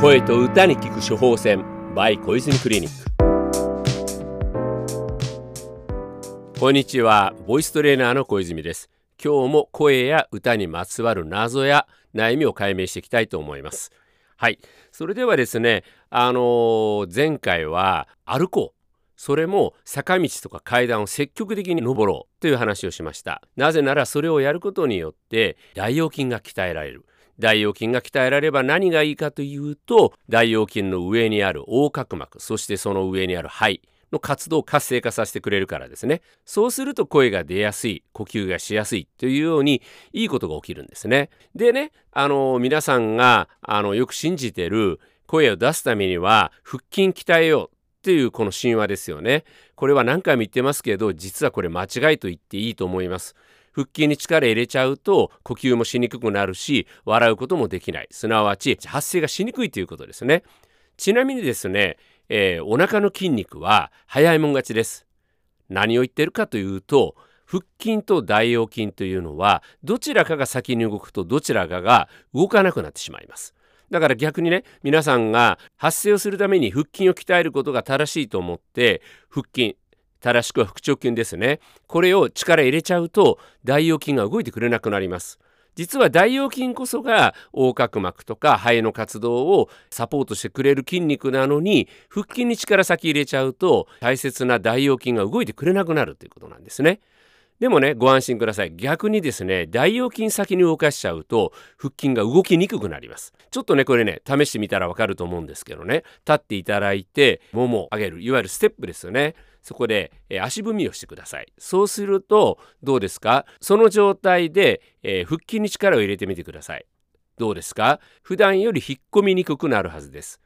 声と歌に聞く処方箋 by 小泉クリニック。こんにちはボイストレーナーの小泉です。今日も声や歌にまつわる謎や悩みを解明していきたいと思います。はい。それではですねあのー、前回は歩こう。それも坂道とか階段を積極的に登ろうという話をしました。なぜならそれをやることによって大腰筋が鍛えられる。大腰筋が鍛えられれば何がいいかというと大腰筋の上にある横隔膜そしてその上にある肺の活動を活性化させてくれるからですねそうすると声が出やすい呼吸がしやすいというようにいいことが起きるんですねでねあの皆さんがあのよく信じてる声を出すためには腹筋鍛えようっていうこの神話ですよね。これは何回も言ってますけど実はこれ間違いと言っていいと思います。腹筋に力入れちゃうと呼吸もしにくくなるし笑うこともできないすなわち発声がしにくいということですね。ちなみにですね、えー、お腹の筋肉は早いもん勝ちです。何を言ってるかというと腹筋と大腰筋というのはどちらかが先に動くとどちらかが動かなくなってしまいます。だから逆にね皆さんが発声をするために腹筋を鍛えることが正しいと思って腹筋正しくは腹直筋ですね。これを力入れちゃうと大腰筋が動いてくれなくなります。実は大腰筋こそが横隔膜とか肺の活動をサポートしてくれる筋肉なのに腹筋に力先入れちゃうと大切な大腰筋が動いてくれなくなるということなんですね。でもねご安心ください。逆にですね大腰筋先に動かしちゃうと腹筋が動きにくくなります。ちょっとねこれね試してみたらわかると思うんですけどね。立っていただいてももを上げる。いわゆるステップですよね。そこで、えー、足踏みをしてください。そうするとどうですか？その状態で、えー、腹筋に力を入れてみてください。どうですか？普段より引っ込みにくくなるはずです。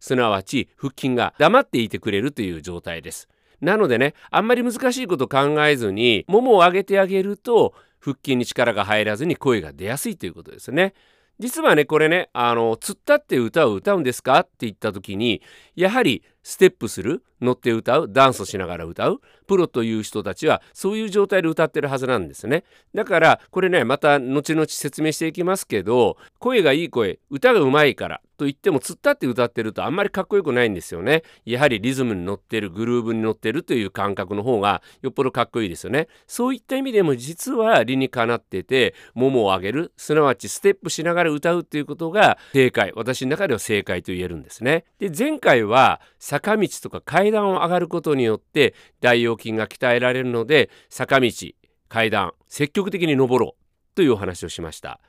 すなわち腹筋が黙っていてくれるという状態です。なのでねあんまり難しいこと考えずにももを上げてあげると腹筋に力が入らずに声が出やすいということですね。実はねこれねあの「つったって歌を歌うんですか?」って言った時にやはりステップする？乗って歌う？ダンスしながら歌う？プロという人たちはそういう状態で歌ってるはずなんですね。だからこれねまた後々説明していきますけど声がいい声歌がうまいからと言っても突っ立って歌ってるとあんまりかっこよくないんですよね。やはりリズムに乗ってるグルーブに乗ってるという感覚の方がよっぽどかっこいいですよね。そういった意味でも実は理にかなっててももを上げるすなわちステップしながら歌うっていうことが正解。私の中では正解と言えるんですね。で前回は坂道とか階段を上がることによって大腰筋が鍛えられるので坂道階段積極的に登ろうというお話をしました。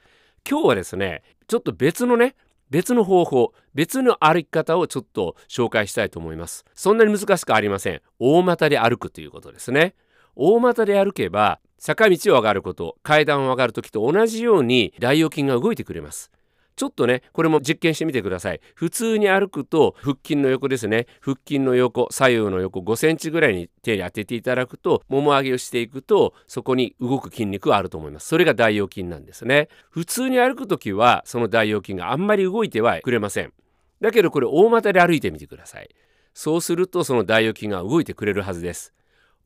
今日はですねちょっと別のね別の方法別の歩き方をちょっと紹介したいと思います。そんなに難しくありません。大股で歩くということですね。大股で歩けば坂道を上がること階段を上がる時と同じように大腰筋が動いてくれます。ちょっとねこれも実験してみてください。普通に歩くと腹筋の横ですね。腹筋の横左右の横5センチぐらいに手に当てていただくともも上げをしていくとそこに動く筋肉があると思います。それが大腰筋なんですね。普通に歩く時はその大腰筋があんまり動いてはくれません。だけどこれ大股で歩いてみてください。そうするとその大腰筋が動いてくれるはずです。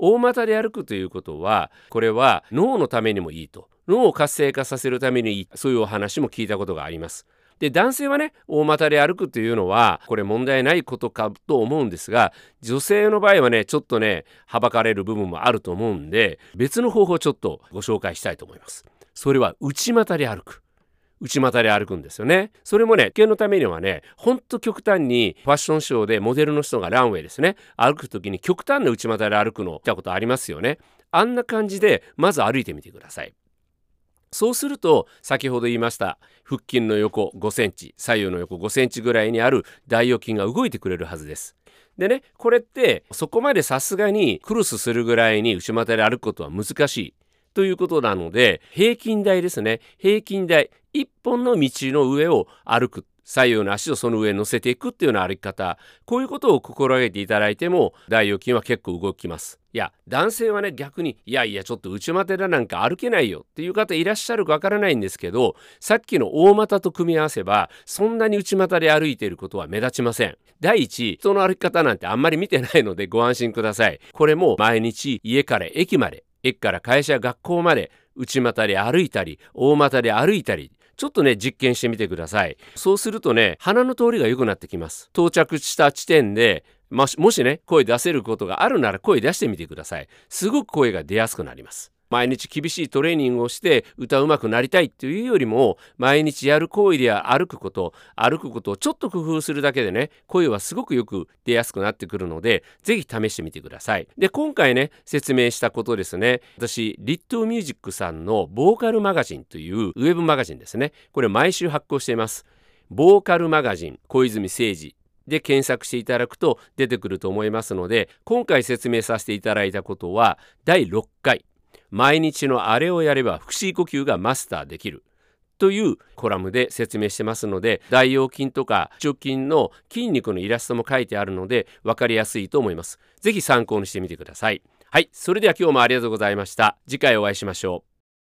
大股で歩くということはこれは脳のためにもいいと。脳を活性化させるためにいいそういうお話も聞いたことがあります。で男性はね大股で歩くというのはこれ問題ないことかと思うんですが女性の場合はねちょっとねはばかれる部分もあると思うんで別の方法をちょっとご紹介したいと思います。それは内股で歩く。内股で歩くんですよね。それもね、危険のためにはね、ほんと極端にファッションショーでモデルの人がランウェイですね、歩く時に極端な内股で歩くの見たことありますよね。あんな感じでまず歩いてみてください。そうすると先ほど言いました腹筋の横5センチ左右の横5センチぐらいにある大腰筋が動いてくれるはずです。でねこれってそこまでさすがにクロスするぐらいに内股で歩くことは難しいということなので平均台ですね平均台1本の道の上を歩く。左右の足をその上に乗せていくっていうような歩き方。こういうことを心がけていただいても大腰筋は結構動きます。いや男性はね逆にいやいやちょっと内股だなんか歩けないよっていう方いらっしゃるかわからないんですけどさっきの大股と組み合わせばそんなに内股で歩いていることは目立ちません。第一人の歩き方なんてあんまり見てないのでご安心ください。これも毎日家から駅まで駅から会社学校まで内股で歩いたり大股で歩いたりちょっとね実験してみてください。そうするとね鼻の通りが良くなってきます。到着した地点でもしもしね声出せることがあるなら声出してみてください。すごく声が出やすくなります。毎日厳しいトレーニングをして歌うまくなりたいっていうよりも毎日やる行為では歩くこと歩くことをちょっと工夫するだけでね声はすごくよく出やすくなってくるのでぜひ試してみてください。で今回ね説明したことですね。私リットミュージックさんのボーカルマガジンというウェブマガジンですね。これ毎週発行しています。ボーカルマガジン小泉誠二で検索していただくと出てくると思いますので今回説明させていただいたことは第6回。毎日のあれをやれば腹式呼吸がマスターできるというコラムで説明してますので大腰筋とか直筋の筋肉のイラストも書いてあるので分かりやすいと思います。是非参考にしてみてください。はい、それでは今日もありがとうございました。次回お会いしましょう。